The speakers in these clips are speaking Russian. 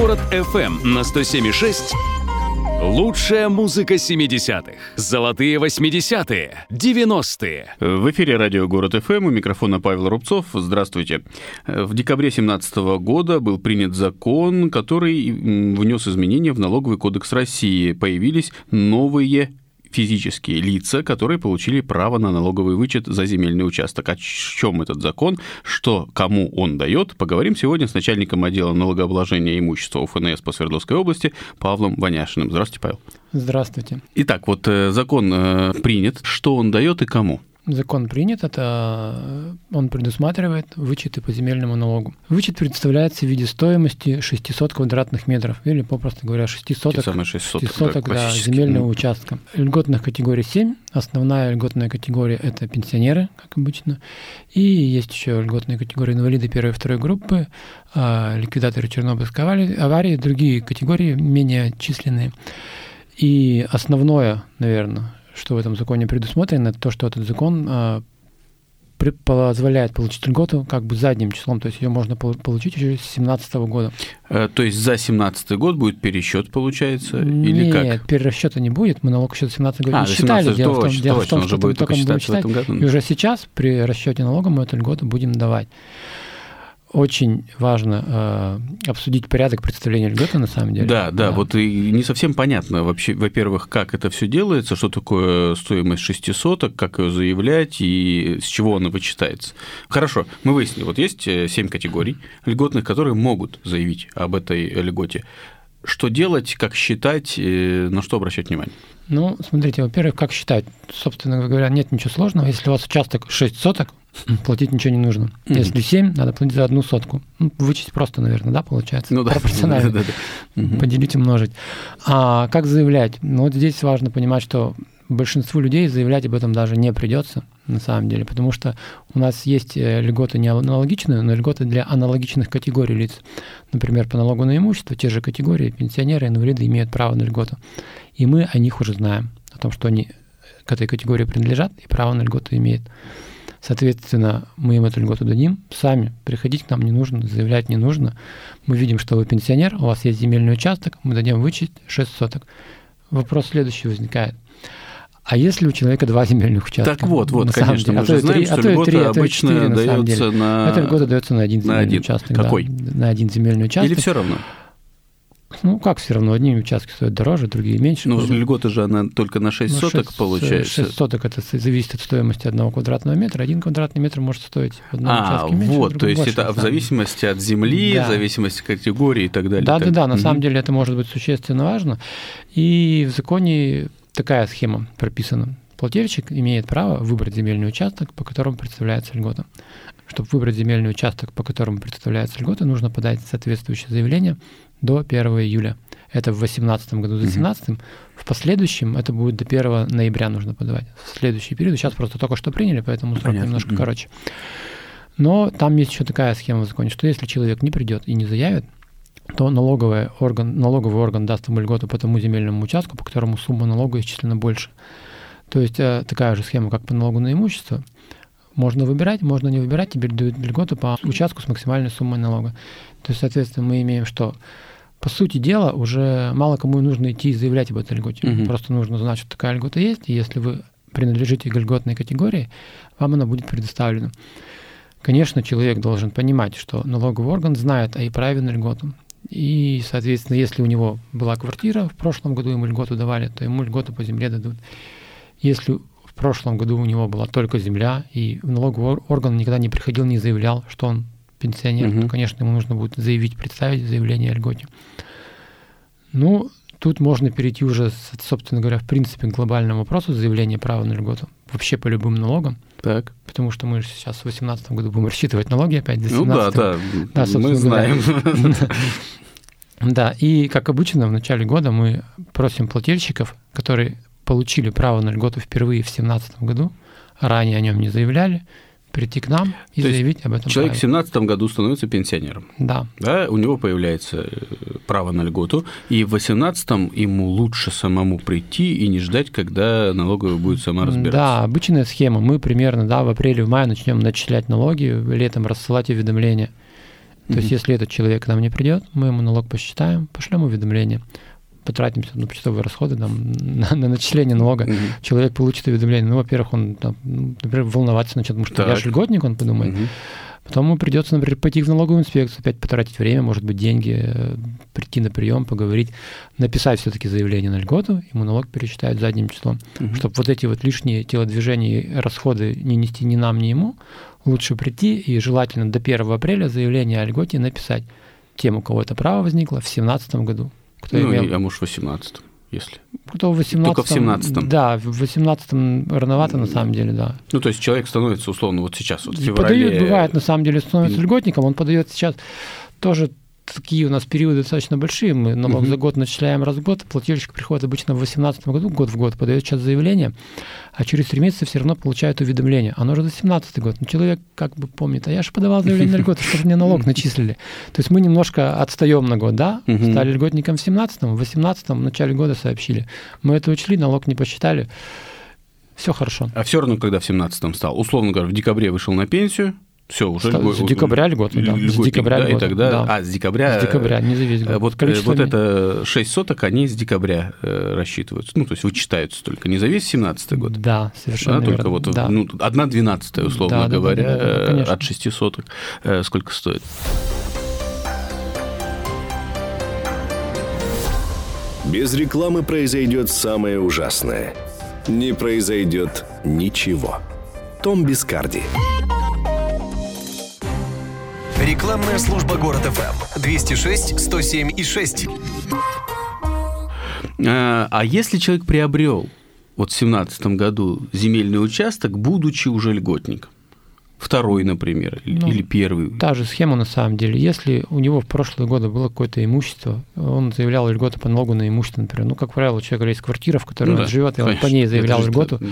Город FM на 107,6. Лучшая музыка 70-х, золотые 80-е, 90-е. В эфире радио «Город ФМ» у микрофона Павел Рубцов. Здравствуйте. В декабре 2017 года был принят закон, который внес изменения в налоговый кодекс России. Появились новые физические лица, которые получили право на налоговый вычет за земельный участок. О чем этот закон, что кому он дает, поговорим сегодня с начальником отдела налогообложения имущества УФНС по Свердловской области Павлом Ваняшиным. Здравствуйте, Павел. Здравствуйте. Итак, вот э, закон э, принят. Что он дает и кому? Закон принят, это э, он предусматривает вычеты по земельному налогу. Вычет представляется в виде стоимости 600 квадратных метров, или, попросту говоря, 6 соток, 6 соток, 6 соток да, да, земельного ну. участка. Льготных категорий 7. Основная льготная категория – это пенсионеры, как обычно. И есть еще льготные категории инвалиды первой и второй группы, а, ликвидаторы Чернобыльской аварии, другие категории менее численные. И основное, наверное, что в этом законе предусмотрено, это то, что этот закон э, позволяет получить льготу как бы задним числом, то есть ее можно получить уже с 2017 года. Э, то есть за 2017 год будет пересчет, получается, или Нет, как? Нет, перерасчета не будет, мы налог еще за 17 года а, не считали. Дело в том, дело точно, в том что будет только считать, в этом году. и уже сейчас при расчете налога мы эту льготу будем давать очень важно э, обсудить порядок представления льготы на самом деле. Да, да, да, вот и не совсем понятно вообще, во-первых, как это все делается, что такое стоимость шестисоток, как ее заявлять и с чего она вычитается. Хорошо, мы выяснили, вот есть э, семь категорий льготных, которые могут заявить об этой льготе. Что делать, как считать, э, на что обращать внимание? Ну, смотрите, во-первых, как считать? Собственно говоря, нет ничего сложного. Если у вас участок 6 соток, платить ничего не нужно. Mm-hmm. Если 7, надо платить за одну сотку. Ну, вычесть просто, наверное, да, получается? Ну да. Пропорционально. Да, да, да. Поделить, умножить. А как заявлять? Ну, вот здесь важно понимать, что большинству людей заявлять об этом даже не придется на самом деле, потому что у нас есть э, льготы не аналогичные, но льготы для аналогичных категорий лиц. Например, по налогу на имущество те же категории, пенсионеры, инвалиды имеют право на льготу. И мы о них уже знаем, о том, что они к этой категории принадлежат и право на льготу имеют. Соответственно, мы им эту льготу дадим. Сами приходить к нам не нужно, заявлять не нужно. Мы видим, что вы пенсионер, у вас есть земельный участок, мы дадим вычесть 6 соток. Вопрос следующий возникает. А если у человека два земельных участка? Так вот, вот, конечно, мы а же знаем, 3, что а льгота 3, обычно 4, дается на... Эта льгота дается на один земельный на один. участок. Какой? Да, на один земельный участок. Или все равно? Ну, как все равно, одни участки стоят дороже, другие меньше. Ну, льгота же она только на 6 ну, соток 6, получается. 6 соток это зависит от стоимости одного квадратного метра. Один квадратный метр может стоить в одном а, участке меньше, вот, то есть больше, это в зависимости от земли, да. в зависимости от категории и так далее. Да, так. да, да, на угу. самом деле это может быть существенно важно. И в законе такая схема прописана. Плательщик имеет право выбрать земельный участок, по которому представляется льгота. Чтобы выбрать земельный участок, по которому представляется льгота, нужно подать соответствующее заявление до 1 июля. Это в 2018 году за 2017. Mm-hmm. В последующем это будет до 1 ноября нужно подавать. В следующий период. Сейчас просто только что приняли, поэтому срок Понятно. немножко mm-hmm. короче. Но там есть еще такая схема в законе, что если человек не придет и не заявит, то налоговый орган, налоговый орган даст ему льготу по тому земельному участку, по которому сумма налога исчислена больше. То есть э, такая же схема, как по налогу на имущество. Можно выбирать, можно не выбирать, тебе дают льготу по участку с максимальной суммой налога. То есть, соответственно, мы имеем что? По сути дела, уже мало кому нужно идти и заявлять об этой льготе. Угу. Просто нужно знать, что такая льгота есть, и если вы принадлежите к льготной категории, вам она будет предоставлена. Конечно, человек должен понимать, что налоговый орган знает о праве на льготу. И, соответственно, если у него была квартира, в прошлом году ему льготу давали, то ему льготу по земле дадут. Если в прошлом году у него была только земля, и налоговый орган никогда не приходил, не заявлял, что он пенсионер, угу. то, конечно, ему нужно будет заявить, представить заявление о льготе. Ну, тут можно перейти уже, собственно говоря, в принципе, к глобальному вопросу заявления права на льготу. Вообще по любым налогам. Так. Потому что мы сейчас в 2018 году будем рассчитывать налоги опять. За ну да, да, да мы знаем. Да, и как обычно в начале года мы просим плательщиков, которые получили право на льготу впервые в 2017 году, ранее о нем не заявляли, прийти к нам и То заявить об этом. Человек праве. в 2017 году становится пенсионером. Да. да. У него появляется э, право на льготу, и в 2018 ему лучше самому прийти и не ждать, когда налоговая будет сама разбираться. Да, обычная схема. Мы примерно да, в апреле, в мае начнем начислять налоги, летом рассылать уведомления То есть, если этот человек к нам не придет, мы ему налог посчитаем, пошлем уведомление потратимся на почтовые расходы там, на, на начисление налога, угу. человек получит уведомление. Ну, во-первых, он, там, например, волноваться начнет, потому что так. я же льготник, он подумает. Угу. Потом ему придется, например, пойти в налоговую инспекцию, опять потратить время, может быть, деньги, э, прийти на прием, поговорить, написать все-таки заявление на льготу, ему налог пересчитают задним числом. Угу. Чтобы вот эти вот лишние телодвижения и расходы не нести ни нам, ни ему, лучше прийти и желательно до 1 апреля заявление о льготе написать тем, у кого это право возникло в 2017 году. Кто ну, имел... а может, в 18 если. Кто в 18 Только в 17 Да, в 18 рановато, на самом деле, да. Ну, то есть человек становится, условно, вот сейчас, вот в феврале... Подает, бывает, на самом деле, становится льготником, он подает сейчас тоже такие у нас периоды достаточно большие. Мы налог uh-huh. за год начисляем раз в год. Плательщик приходит обычно в 2018 году, год в год, подает сейчас заявление, а через три месяца все равно получает уведомление. Оно уже за 2017 год. Но человек как бы помнит, а я же подавал заявление на льготу, что же мне налог начислили. То есть мы немножко отстаем на год, да? Uh-huh. Стали льготником в 17 в 18 в начале года сообщили. Мы это учли, налог не посчитали. Все хорошо. А все равно, когда в 17 стал, условно говоря, в декабре вышел на пенсию, все, уже с, с декабря льготы, да. С декабря да, льготы, и тогда, да. А, с декабря... С декабря, не за весь год. Вот, э, вот это 6 соток, они с декабря э, рассчитываются. Ну, то есть вычитаются только, не за весь 17 год. Да, совершенно а, Только вот да. ну, 1 двенадцатая, условно да, говоря, да, да, да, да, от 6 соток. Э, сколько стоит? Без рекламы произойдет самое ужасное. Не произойдет ничего. Том Бискарди. Рекламная служба город ФМ 206 107 и 6. А, а если человек приобрел вот в 2017 году земельный участок, будучи уже льготником? Второй, например, ну, или первый. Та же схема на самом деле. Если у него в прошлые годы было какое-то имущество, он заявлял льготу по налогу на имущество, например. Ну, как правило, у человека есть квартира, в которой ну, он да, живет, и он по ней заявлял льготу. Да.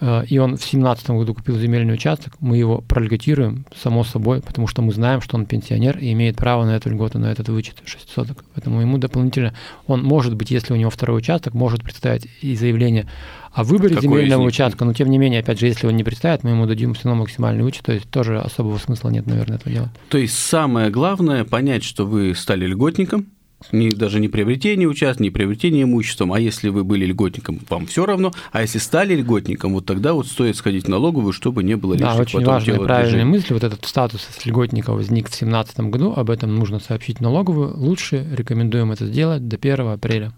Э, и он в 2017 году купил земельный участок, мы его прольготируем, само собой, потому что мы знаем, что он пенсионер и имеет право на эту льготу, на этот вычет 6 соток. Поэтому ему дополнительно, он может быть, если у него второй участок, может представить и заявление о выборе Какой земельного участка, но тем не менее, опять же, если он не представит, мы ему дадим все равно максимальный вычет, то есть тоже особого смысла нет, наверное, этого делать. То есть самое главное понять, что вы стали льготником, не, даже не приобретение участка, не приобретение имуществом, а если вы были льготником, вам все равно, а если стали льготником, вот тогда вот стоит сходить в налоговую, чтобы не было лишних Да, очень важная правильная мысль, вот этот статус льготника возник в 2017 году, об этом нужно сообщить в налоговую, лучше рекомендуем это сделать до 1 апреля.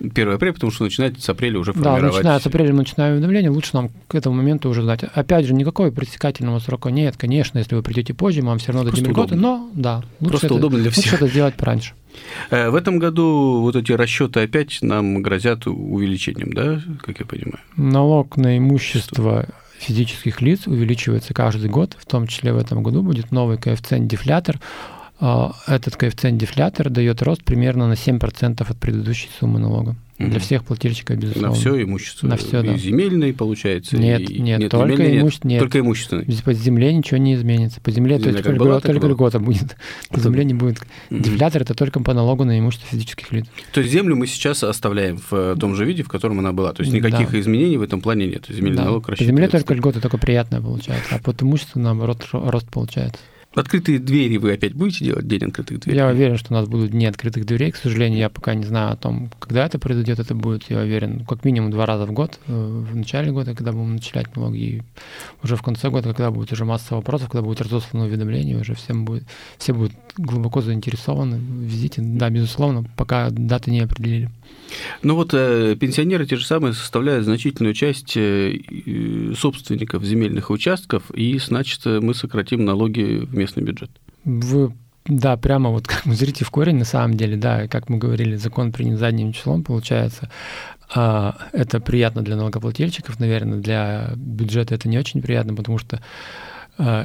1 апреля, потому что начинает с апреля уже формировать. Да, начиная с апреля мы начинаем уведомление, лучше нам к этому моменту уже знать. Опять же, никакого пресекательного срока нет, конечно, если вы придете позже, мы вам все равно дадим льготы, но да, лучше, Просто это, удобно для всех. лучше это сделать пораньше. Э, в этом году вот эти расчеты опять нам грозят увеличением, да, как я понимаю? Налог на имущество физических лиц увеличивается каждый год, в том числе в этом году будет новый коэффициент-дефлятор. А, этот коэффициент-дефлятор дает рост примерно на 7% от предыдущей суммы налога. Для всех плательщиков, безусловно. На все имущество. На все, да. И земельные, получается. Нет, и... нет, нет, только имущество. Нет, только имущественный. По земле ничего не изменится. По земле Земля только, была, только льгота будет. По земле не будет. Дефлятор это только по налогу на имущество физических лиц. То есть землю мы сейчас оставляем в э, том же виде, в котором она была. То есть никаких да. изменений в этом плане нет. Земельный да. налог По земле только льгота, только приятная получается. А под имущество, наоборот, рост получается. Открытые двери вы опять будете делать, день открытых дверей? Я уверен, что у нас будут дни открытых дверей. К сожалению, я пока не знаю о том, когда это произойдет. Это будет, я уверен, как минимум два раза в год. Э, в начале года, когда будем начислять налоги, и уже в конце года, когда будет уже масса вопросов, когда будет разослано уведомление, уже всем будет, все будут глубоко заинтересованы в визите. Да, безусловно, пока даты не определили. Ну вот э, пенсионеры те же самые составляют значительную часть э, собственников земельных участков, и, значит, мы сократим налоги в местный бюджет. Вы да, прямо вот как мы зрите в корень, на самом деле, да, как мы говорили, закон принят задним числом, получается. А, это приятно для налогоплательщиков, наверное, для бюджета это не очень приятно, потому что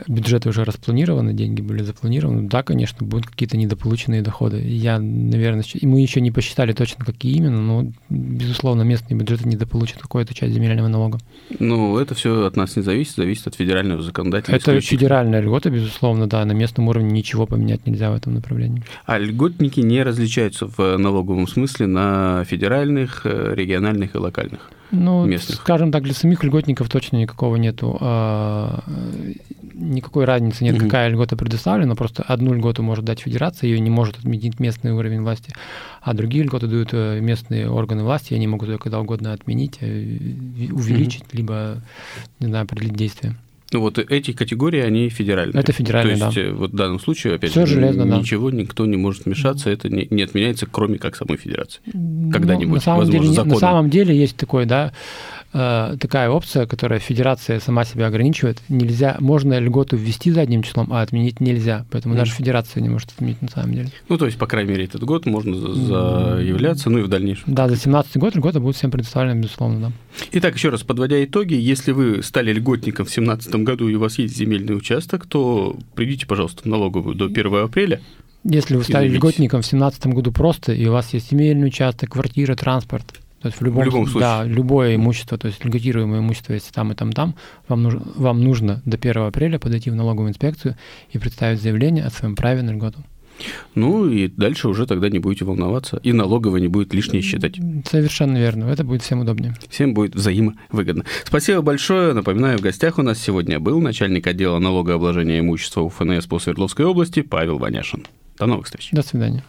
бюджеты уже распланированы, деньги были запланированы, да, конечно, будут какие-то недополученные доходы. Я, наверное, и мы еще не посчитали точно, какие именно, но, безусловно, местные бюджеты недополучат какую-то часть земельного налога. Ну, это все от нас не зависит, зависит от федерального законодательства. Это федеральная льгота, безусловно, да, на местном уровне ничего поменять нельзя в этом направлении. А льготники не различаются в налоговом смысле на федеральных, э, региональных и локальных? Ну, местных. скажем так, для самих льготников точно никакого нету. А, никакой разницы нет, угу. какая льгота предоставлена, просто одну льготу может дать федерация, ее не может отменить местный уровень власти, а другие льготы дают э, местные органы власти, они могут ее когда угодно отменить, э, увеличить, угу. либо, не знаю, определить действие. Ну вот эти категории, они федеральные. Это федеральные, То есть да. Э, вот в данном случае, опять Все же, железно, ничего да. никто не может вмешаться, это не, не отменяется, кроме как самой федерации. Когда-нибудь, ну, на самом возможно, деле, законом. На самом деле есть такой, да, э, такая опция, которая федерация сама себя ограничивает. Нельзя, можно льготу ввести задним числом, а отменить нельзя. Поэтому mm. даже федерация не может отменить на самом деле. Ну, то есть, по крайней мере, этот год можно заявляться, ну и в дальнейшем. Да, за 17 год льгота будет всем предоставлена, безусловно, да. Итак, еще раз, подводя итоги, если вы стали льготником в 2017 году и у вас есть земельный участок, то придите, пожалуйста, в налоговую до 1 апреля. Если вы стали льготником в 2017 году просто, и у вас есть земельный участок, квартира, транспорт, то есть в любом, в любом случае. Да, любое имущество, то есть льготируемое имущество, если там и там, там, вам нужно, вам нужно до 1 апреля подойти в налоговую инспекцию и представить заявление о своем праве на льготу. Ну и дальше уже тогда не будете волноваться, и налоговая не будет лишнее считать. Совершенно верно, это будет всем удобнее. Всем будет взаимовыгодно. Спасибо большое. Напоминаю, в гостях у нас сегодня был начальник отдела налогообложения имущества УФНС по Свердловской области Павел Ваняшин. До новых встреч. До свидания.